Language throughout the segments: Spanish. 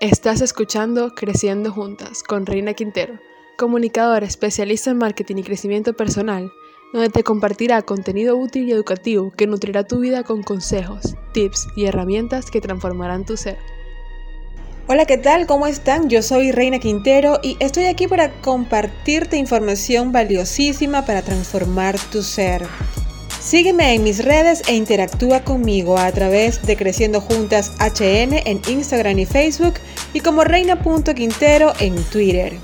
Estás escuchando Creciendo Juntas con Reina Quintero, comunicadora especialista en marketing y crecimiento personal, donde te compartirá contenido útil y educativo que nutrirá tu vida con consejos, tips y herramientas que transformarán tu ser. Hola, ¿qué tal? ¿Cómo están? Yo soy Reina Quintero y estoy aquí para compartirte información valiosísima para transformar tu ser. Sígueme en mis redes e interactúa conmigo a través de Creciendo Juntas HN en Instagram y Facebook y como reina.quintero en Twitter.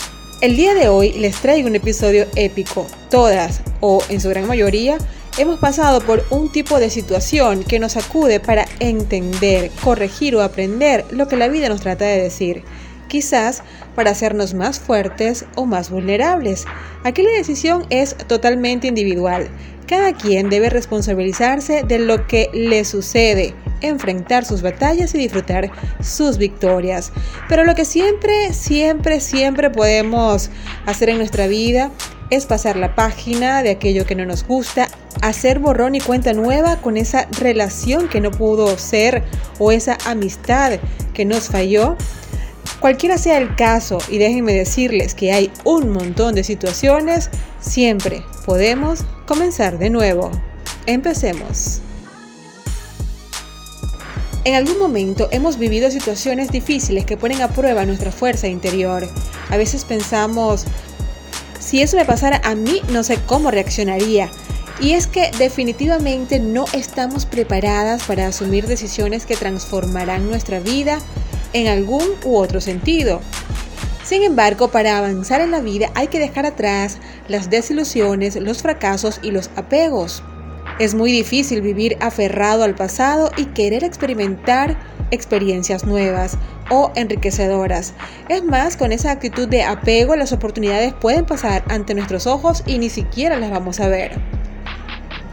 El día de hoy les traigo un episodio épico. Todas, o en su gran mayoría, hemos pasado por un tipo de situación que nos acude para entender, corregir o aprender lo que la vida nos trata de decir. Quizás para hacernos más fuertes o más vulnerables. Aquí la decisión es totalmente individual. Cada quien debe responsabilizarse de lo que le sucede, enfrentar sus batallas y disfrutar sus victorias. Pero lo que siempre, siempre, siempre podemos hacer en nuestra vida es pasar la página de aquello que no nos gusta, hacer borrón y cuenta nueva con esa relación que no pudo ser o esa amistad que nos falló. Cualquiera sea el caso, y déjenme decirles que hay un montón de situaciones, siempre podemos comenzar de nuevo. Empecemos. En algún momento hemos vivido situaciones difíciles que ponen a prueba nuestra fuerza interior. A veces pensamos, si eso me pasara a mí, no sé cómo reaccionaría. Y es que definitivamente no estamos preparadas para asumir decisiones que transformarán nuestra vida en algún u otro sentido. Sin embargo, para avanzar en la vida hay que dejar atrás las desilusiones, los fracasos y los apegos. Es muy difícil vivir aferrado al pasado y querer experimentar experiencias nuevas o enriquecedoras. Es más, con esa actitud de apego las oportunidades pueden pasar ante nuestros ojos y ni siquiera las vamos a ver.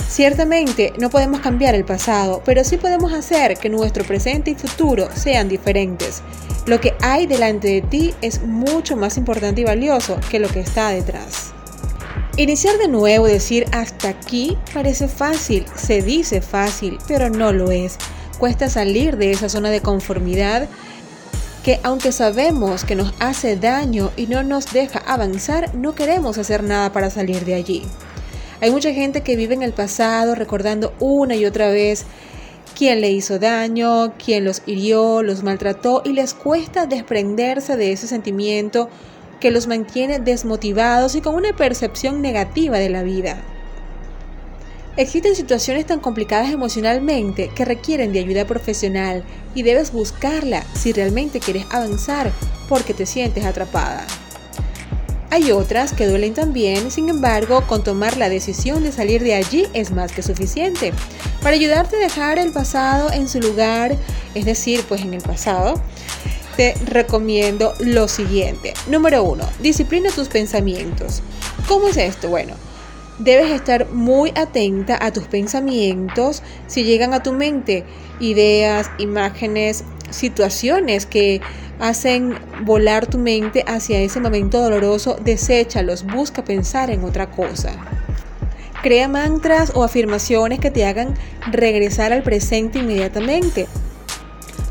Ciertamente no podemos cambiar el pasado, pero sí podemos hacer que nuestro presente y futuro sean diferentes. Lo que hay delante de ti es mucho más importante y valioso que lo que está detrás. Iniciar de nuevo y decir hasta aquí parece fácil, se dice fácil, pero no lo es. Cuesta salir de esa zona de conformidad que aunque sabemos que nos hace daño y no nos deja avanzar, no queremos hacer nada para salir de allí. Hay mucha gente que vive en el pasado recordando una y otra vez quién le hizo daño, quién los hirió, los maltrató y les cuesta desprenderse de ese sentimiento que los mantiene desmotivados y con una percepción negativa de la vida. Existen situaciones tan complicadas emocionalmente que requieren de ayuda profesional y debes buscarla si realmente quieres avanzar porque te sientes atrapada. Hay otras que duelen también, sin embargo, con tomar la decisión de salir de allí es más que suficiente. Para ayudarte a dejar el pasado en su lugar, es decir, pues en el pasado, te recomiendo lo siguiente. Número uno, disciplina tus pensamientos. ¿Cómo es esto? Bueno, debes estar muy atenta a tus pensamientos si llegan a tu mente ideas, imágenes, situaciones que hacen volar tu mente hacia ese momento doloroso, deséchalos, busca pensar en otra cosa. Crea mantras o afirmaciones que te hagan regresar al presente inmediatamente.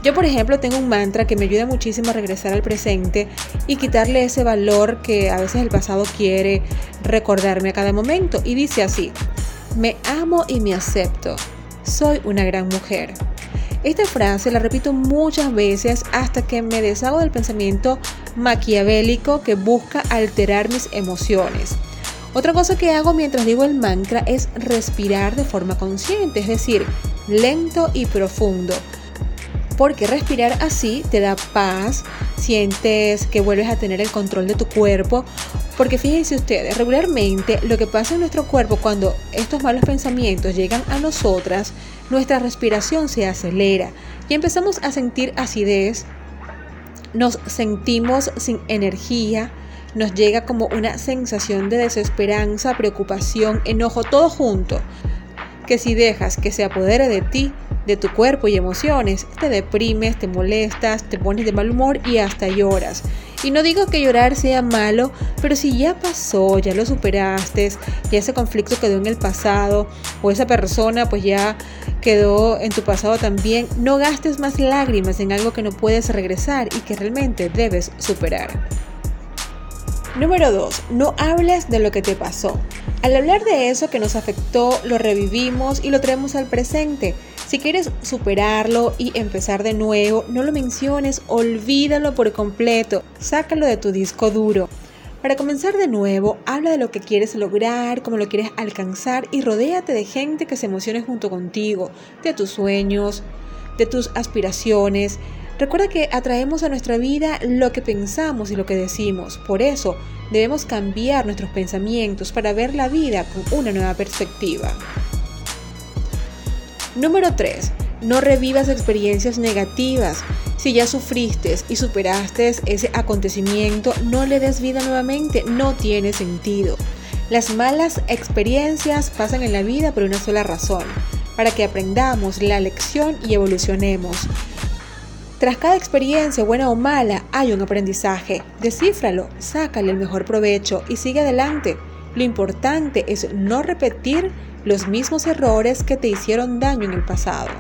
Yo, por ejemplo, tengo un mantra que me ayuda muchísimo a regresar al presente y quitarle ese valor que a veces el pasado quiere recordarme a cada momento. Y dice así, me amo y me acepto. Soy una gran mujer. Esta frase la repito muchas veces hasta que me deshago del pensamiento maquiavélico que busca alterar mis emociones. Otra cosa que hago mientras digo el mantra es respirar de forma consciente, es decir, lento y profundo. Porque respirar así te da paz, sientes que vuelves a tener el control de tu cuerpo. Porque fíjense ustedes, regularmente lo que pasa en nuestro cuerpo cuando estos malos pensamientos llegan a nosotras nuestra respiración se acelera y empezamos a sentir acidez, nos sentimos sin energía, nos llega como una sensación de desesperanza, preocupación, enojo, todo junto, que si dejas que se apodere de ti, de tu cuerpo y emociones, te deprimes, te molestas, te pones de mal humor y hasta lloras. Y no digo que llorar sea malo, pero si ya pasó, ya lo superaste, ya ese conflicto quedó en el pasado, o esa persona pues ya quedó en tu pasado también, no gastes más lágrimas en algo que no puedes regresar y que realmente debes superar. Número 2. No hables de lo que te pasó. Al hablar de eso que nos afectó, lo revivimos y lo traemos al presente. Si quieres superarlo y empezar de nuevo, no lo menciones, olvídalo por completo, sácalo de tu disco duro. Para comenzar de nuevo, habla de lo que quieres lograr, cómo lo quieres alcanzar y rodéate de gente que se emocione junto contigo, de tus sueños, de tus aspiraciones. Recuerda que atraemos a nuestra vida lo que pensamos y lo que decimos. Por eso debemos cambiar nuestros pensamientos para ver la vida con una nueva perspectiva. Número 3. No revivas experiencias negativas. Si ya sufriste y superaste ese acontecimiento, no le des vida nuevamente, no tiene sentido. Las malas experiencias pasan en la vida por una sola razón, para que aprendamos la lección y evolucionemos. Tras cada experiencia, buena o mala, hay un aprendizaje. Descífralo, sácale el mejor provecho y sigue adelante. Lo importante es no repetir los mismos errores que te hicieron daño en el pasado.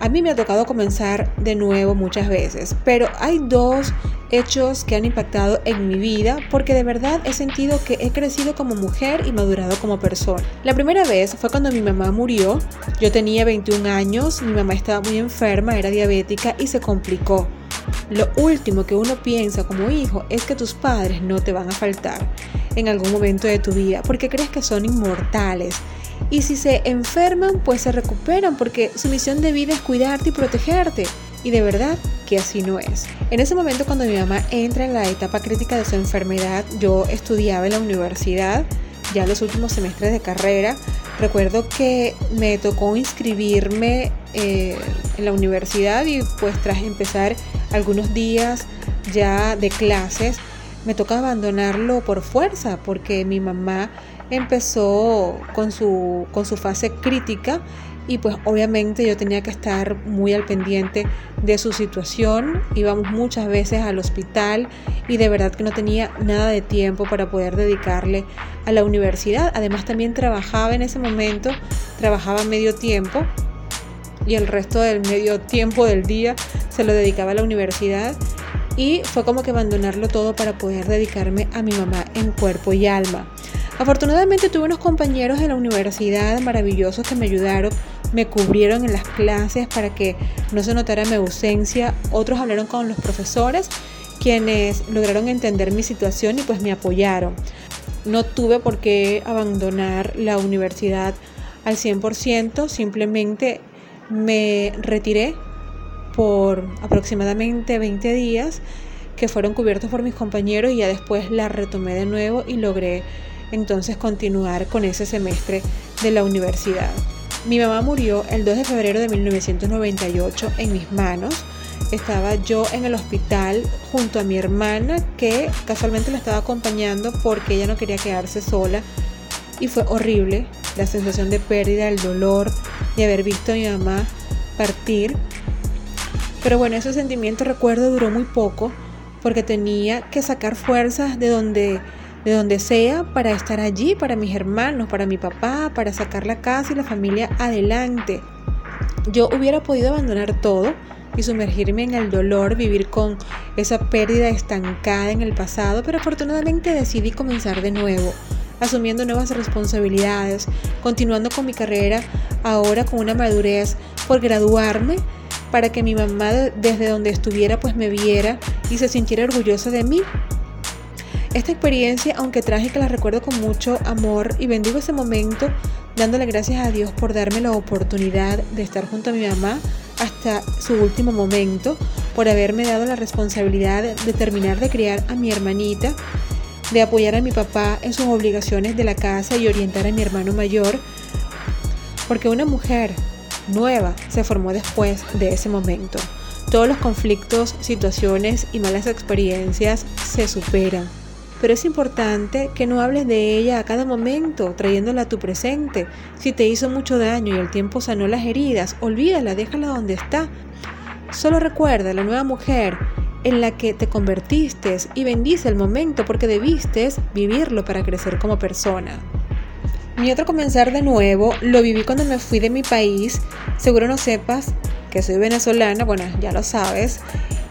A mí me ha tocado comenzar de nuevo muchas veces, pero hay dos hechos que han impactado en mi vida porque de verdad he sentido que he crecido como mujer y madurado como persona. La primera vez fue cuando mi mamá murió, yo tenía 21 años, mi mamá estaba muy enferma, era diabética y se complicó. Lo último que uno piensa como hijo es que tus padres no te van a faltar en algún momento de tu vida porque crees que son inmortales y si se enferman, pues se recuperan porque su misión de vida es cuidarte y protegerte. Y de verdad que así no es. En ese momento cuando mi mamá entra en la etapa crítica de su enfermedad, yo estudiaba en la universidad, ya los últimos semestres de carrera. Recuerdo que me tocó inscribirme eh, en la universidad y pues tras empezar algunos días ya de clases, me toca abandonarlo por fuerza porque mi mamá empezó con su, con su fase crítica y pues obviamente yo tenía que estar muy al pendiente de su situación. Íbamos muchas veces al hospital y de verdad que no tenía nada de tiempo para poder dedicarle a la universidad. Además también trabajaba en ese momento, trabajaba medio tiempo y el resto del medio tiempo del día se lo dedicaba a la universidad. Y fue como que abandonarlo todo para poder dedicarme a mi mamá en cuerpo y alma. Afortunadamente tuve unos compañeros en la universidad maravillosos que me ayudaron, me cubrieron en las clases para que no se notara mi ausencia. Otros hablaron con los profesores quienes lograron entender mi situación y pues me apoyaron. No tuve por qué abandonar la universidad al 100%, simplemente me retiré por aproximadamente 20 días que fueron cubiertos por mis compañeros y ya después la retomé de nuevo y logré entonces continuar con ese semestre de la universidad. Mi mamá murió el 2 de febrero de 1998 en mis manos. Estaba yo en el hospital junto a mi hermana que casualmente la estaba acompañando porque ella no quería quedarse sola y fue horrible la sensación de pérdida, el dolor de haber visto a mi mamá partir. Pero bueno, ese sentimiento recuerdo duró muy poco porque tenía que sacar fuerzas de donde de donde sea, para estar allí, para mis hermanos, para mi papá, para sacar la casa y la familia adelante. Yo hubiera podido abandonar todo y sumergirme en el dolor, vivir con esa pérdida estancada en el pasado, pero afortunadamente decidí comenzar de nuevo, asumiendo nuevas responsabilidades, continuando con mi carrera ahora con una madurez por graduarme para que mi mamá desde donde estuviera pues me viera y se sintiera orgullosa de mí. Esta experiencia, aunque trágica, la recuerdo con mucho amor y bendigo ese momento dándole gracias a Dios por darme la oportunidad de estar junto a mi mamá hasta su último momento, por haberme dado la responsabilidad de terminar de criar a mi hermanita, de apoyar a mi papá en sus obligaciones de la casa y orientar a mi hermano mayor, porque una mujer nueva se formó después de ese momento. Todos los conflictos, situaciones y malas experiencias se superan pero es importante que no hables de ella a cada momento, trayéndola a tu presente. Si te hizo mucho daño y el tiempo sanó las heridas, olvídala, déjala donde está. Solo recuerda, la nueva mujer en la que te convertiste y bendice el momento porque debiste vivirlo para crecer como persona. Mi otro comenzar de nuevo lo viví cuando me fui de mi país. Seguro no sepas que soy venezolana, bueno, ya lo sabes.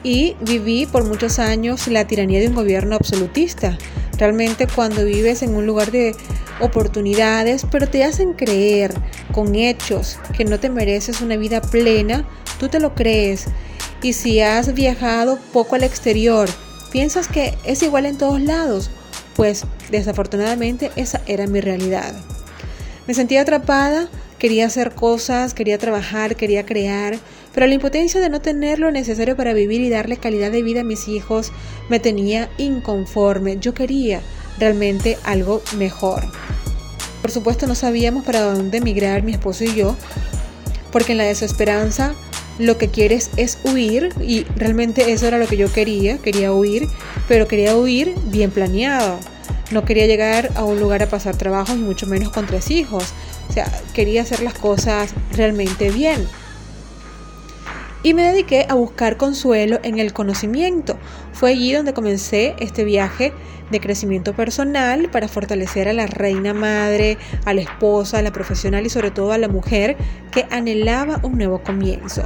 Y viví por muchos años la tiranía de un gobierno absolutista. Realmente cuando vives en un lugar de oportunidades, pero te hacen creer con hechos que no te mereces una vida plena, tú te lo crees. Y si has viajado poco al exterior, piensas que es igual en todos lados, pues desafortunadamente esa era mi realidad. Me sentía atrapada, quería hacer cosas, quería trabajar, quería crear, pero la impotencia de no tener lo necesario para vivir y darle calidad de vida a mis hijos me tenía inconforme. Yo quería realmente algo mejor. Por supuesto no sabíamos para dónde emigrar mi esposo y yo, porque en la desesperanza lo que quieres es huir y realmente eso era lo que yo quería, quería huir, pero quería huir bien planeado no quería llegar a un lugar a pasar trabajo y mucho menos con tres hijos. O sea, quería hacer las cosas realmente bien. Y me dediqué a buscar consuelo en el conocimiento. Fue allí donde comencé este viaje de crecimiento personal para fortalecer a la reina madre, a la esposa, a la profesional y sobre todo a la mujer que anhelaba un nuevo comienzo.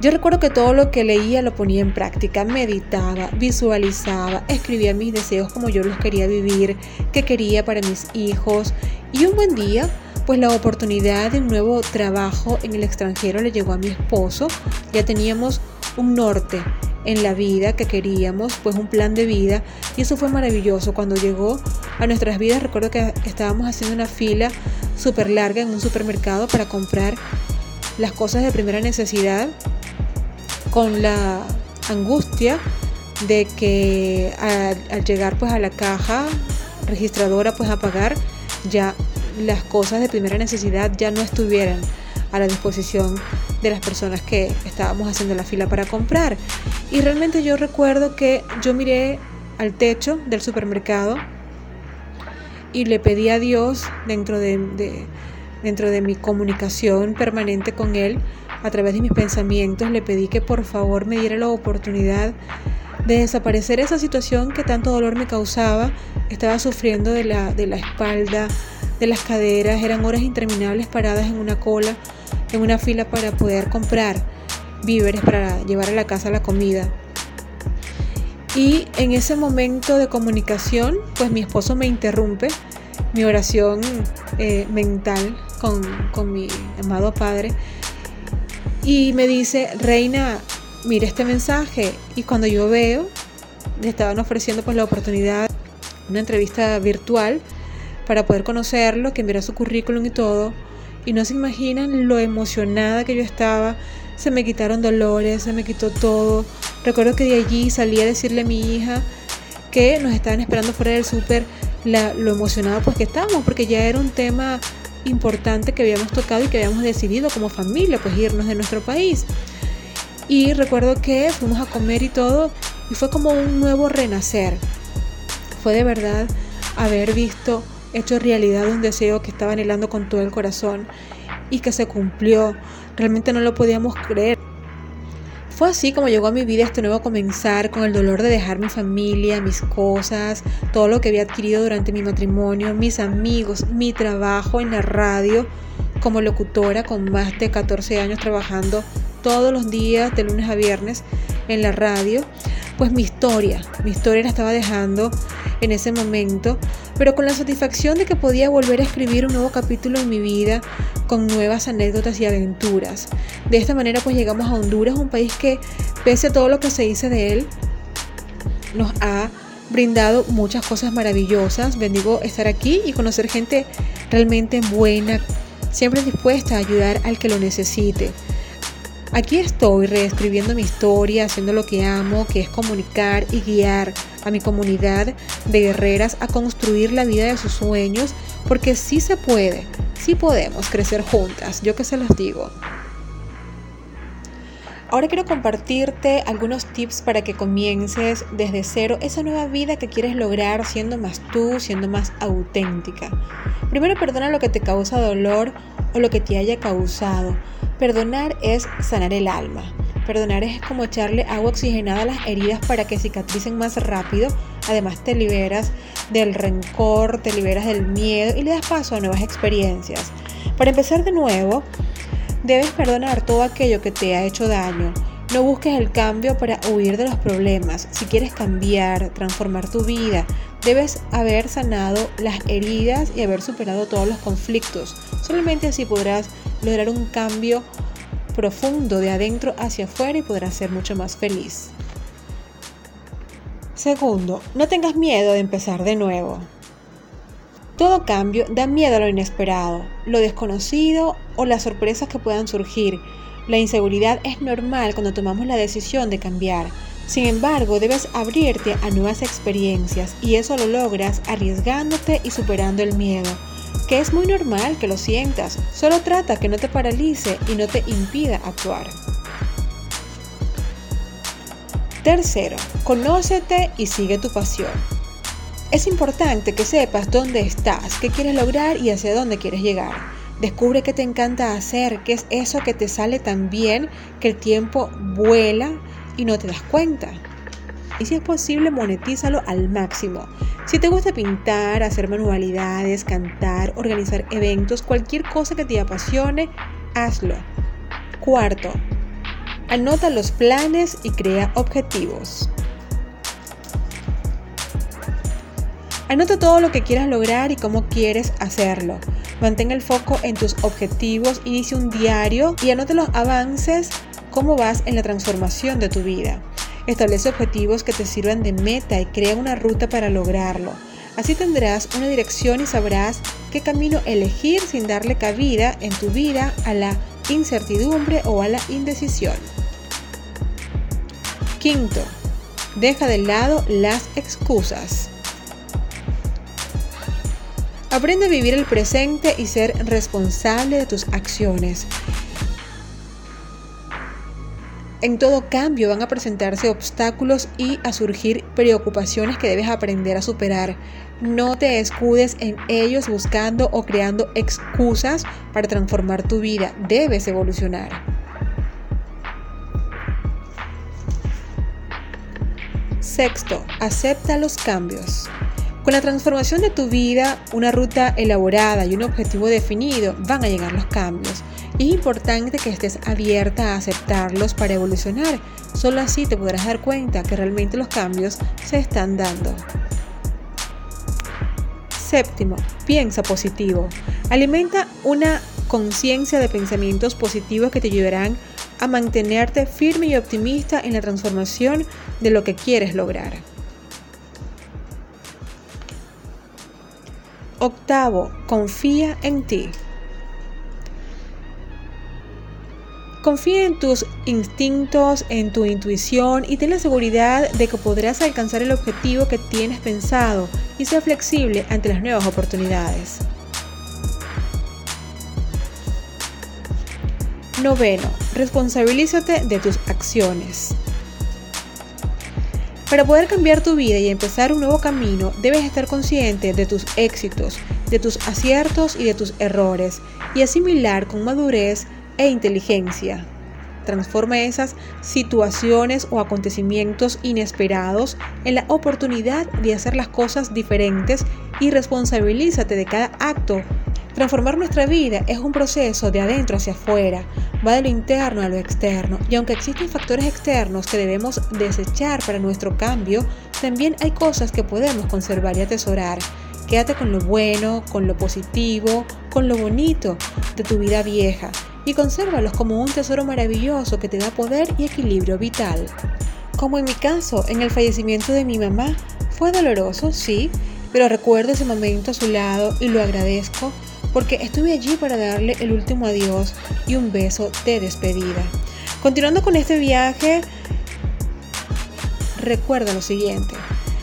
Yo recuerdo que todo lo que leía lo ponía en práctica, meditaba, visualizaba, escribía mis deseos como yo los quería vivir, que quería para mis hijos. Y un buen día, pues la oportunidad de un nuevo trabajo en el extranjero le llegó a mi esposo. Ya teníamos un norte en la vida que queríamos, pues un plan de vida. Y eso fue maravilloso. Cuando llegó a nuestras vidas, recuerdo que estábamos haciendo una fila súper larga en un supermercado para comprar las cosas de primera necesidad con la angustia de que al, llegar pues a la caja registradora pues a pagar ya las cosas de primera necesidad ya no estuvieran a la disposición de las personas que estábamos haciendo la fila para comprar. Y realmente yo recuerdo que yo miré al techo del supermercado y le pedí a Dios dentro de, dentro de mi comunicación permanente con Él a través de mis pensamientos le pedí que por favor me diera la oportunidad de desaparecer esa situación que tanto dolor me causaba. Estaba sufriendo de la, de la espalda, de las caderas, eran horas interminables paradas en una cola, en una fila para poder comprar víveres para llevar a la casa la comida. Y en ese momento de comunicación, pues mi esposo me interrumpe mi oración eh, mental con, con mi amado Padre y me dice, Reina, mira este mensaje. Y cuando yo veo, me estaban ofreciendo pues la oportunidad, una entrevista virtual para poder conocerlo, que enviara su currículum y todo. Y no se imaginan lo emocionada que yo estaba. Se me quitaron dolores, se me quitó todo. Recuerdo que de allí salí a decirle a mi hija que nos estaban esperando fuera del súper lo emocionada pues que estábamos, porque ya era un tema importante que habíamos tocado y que habíamos decidido como familia, pues irnos de nuestro país. Y recuerdo que fuimos a comer y todo, y fue como un nuevo renacer. Fue de verdad haber visto, hecho realidad un deseo que estaba anhelando con todo el corazón y que se cumplió. Realmente no lo podíamos creer. Fue así como llegó a mi vida este nuevo comenzar con el dolor de dejar mi familia, mis cosas, todo lo que había adquirido durante mi matrimonio, mis amigos, mi trabajo en la radio como locutora con más de 14 años trabajando todos los días de lunes a viernes en la radio, pues mi historia, mi historia la estaba dejando en ese momento, pero con la satisfacción de que podía volver a escribir un nuevo capítulo en mi vida con nuevas anécdotas y aventuras. De esta manera pues llegamos a Honduras, un país que pese a todo lo que se dice de él, nos ha brindado muchas cosas maravillosas. Bendigo estar aquí y conocer gente realmente buena, siempre dispuesta a ayudar al que lo necesite. Aquí estoy reescribiendo mi historia, haciendo lo que amo, que es comunicar y guiar a mi comunidad de guerreras a construir la vida de sus sueños, porque sí se puede, sí podemos crecer juntas, yo que se los digo. Ahora quiero compartirte algunos tips para que comiences desde cero esa nueva vida que quieres lograr siendo más tú, siendo más auténtica. Primero perdona lo que te causa dolor o lo que te haya causado. Perdonar es sanar el alma. Perdonar es como echarle agua oxigenada a las heridas para que cicatricen más rápido. Además te liberas del rencor, te liberas del miedo y le das paso a nuevas experiencias. Para empezar de nuevo, debes perdonar todo aquello que te ha hecho daño. No busques el cambio para huir de los problemas. Si quieres cambiar, transformar tu vida, debes haber sanado las heridas y haber superado todos los conflictos. Solamente así podrás lograr un cambio profundo de adentro hacia afuera y podrás ser mucho más feliz. Segundo, no tengas miedo de empezar de nuevo. Todo cambio da miedo a lo inesperado, lo desconocido o las sorpresas que puedan surgir. La inseguridad es normal cuando tomamos la decisión de cambiar. Sin embargo, debes abrirte a nuevas experiencias y eso lo logras arriesgándote y superando el miedo que es muy normal que lo sientas, solo trata que no te paralice y no te impida actuar. Tercero, conócete y sigue tu pasión. Es importante que sepas dónde estás, qué quieres lograr y hacia dónde quieres llegar. Descubre qué te encanta hacer, qué es eso que te sale tan bien que el tiempo vuela y no te das cuenta y si es posible monetízalo al máximo. Si te gusta pintar, hacer manualidades, cantar, organizar eventos, cualquier cosa que te apasione, hazlo. Cuarto, anota los planes y crea objetivos. Anota todo lo que quieras lograr y cómo quieres hacerlo. Mantén el foco en tus objetivos, inicia un diario y anota los avances, cómo vas en la transformación de tu vida. Establece objetivos que te sirvan de meta y crea una ruta para lograrlo. Así tendrás una dirección y sabrás qué camino elegir sin darle cabida en tu vida a la incertidumbre o a la indecisión. Quinto, deja de lado las excusas. Aprende a vivir el presente y ser responsable de tus acciones. En todo cambio van a presentarse obstáculos y a surgir preocupaciones que debes aprender a superar. No te escudes en ellos buscando o creando excusas para transformar tu vida. Debes evolucionar. Sexto, acepta los cambios. Con la transformación de tu vida, una ruta elaborada y un objetivo definido, van a llegar los cambios. Y es importante que estés abierta a aceptarlos para evolucionar. Solo así te podrás dar cuenta que realmente los cambios se están dando. Séptimo, piensa positivo. Alimenta una conciencia de pensamientos positivos que te ayudarán a mantenerte firme y optimista en la transformación de lo que quieres lograr. Octavo, confía en ti. Confía en tus instintos, en tu intuición y ten la seguridad de que podrás alcanzar el objetivo que tienes pensado y sea flexible ante las nuevas oportunidades. Noveno, responsabilízate de tus acciones. Para poder cambiar tu vida y empezar un nuevo camino, debes estar consciente de tus éxitos, de tus aciertos y de tus errores, y asimilar con madurez e inteligencia. Transforma esas situaciones o acontecimientos inesperados en la oportunidad de hacer las cosas diferentes y responsabilízate de cada acto Transformar nuestra vida es un proceso de adentro hacia afuera, va de lo interno a lo externo, y aunque existen factores externos que debemos desechar para nuestro cambio, también hay cosas que podemos conservar y atesorar. Quédate con lo bueno, con lo positivo, con lo bonito de tu vida vieja y consérvalos como un tesoro maravilloso que te da poder y equilibrio vital. Como en mi caso, en el fallecimiento de mi mamá, fue doloroso, sí, pero recuerdo ese momento a su lado y lo agradezco porque estuve allí para darle el último adiós y un beso de despedida. Continuando con este viaje, recuerda lo siguiente.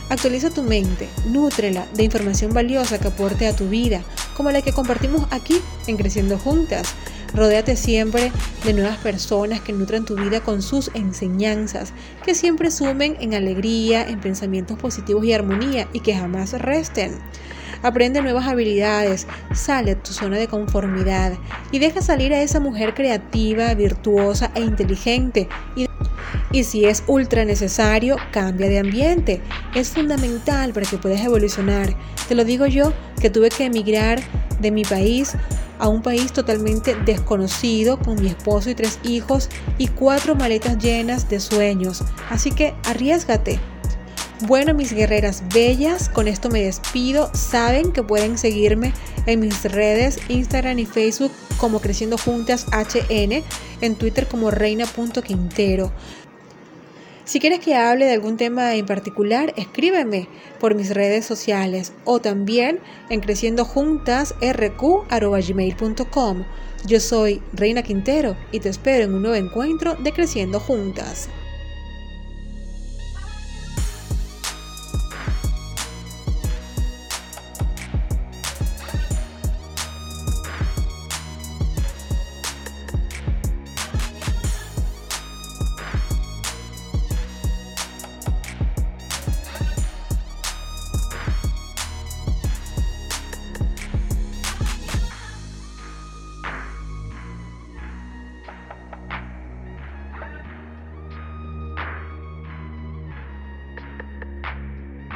Actualiza tu mente, nútrela de información valiosa que aporte a tu vida, como la que compartimos aquí en Creciendo Juntas. Rodéate siempre de nuevas personas que nutran tu vida con sus enseñanzas, que siempre sumen en alegría, en pensamientos positivos y armonía y que jamás resten. Aprende nuevas habilidades, sale de tu zona de conformidad y deja salir a esa mujer creativa, virtuosa e inteligente. Y, y si es ultra necesario, cambia de ambiente. Es fundamental para que puedas evolucionar. Te lo digo yo, que tuve que emigrar de mi país a un país totalmente desconocido con mi esposo y tres hijos y cuatro maletas llenas de sueños. Así que arriesgate. Bueno, mis guerreras bellas, con esto me despido. Saben que pueden seguirme en mis redes, Instagram y Facebook como Creciendo Juntas HN, en Twitter como reina.quintero. Si quieres que hable de algún tema en particular, escríbeme por mis redes sociales o también en creciendojuntasrq.gmail.com. Yo soy Reina Quintero y te espero en un nuevo encuentro de Creciendo Juntas.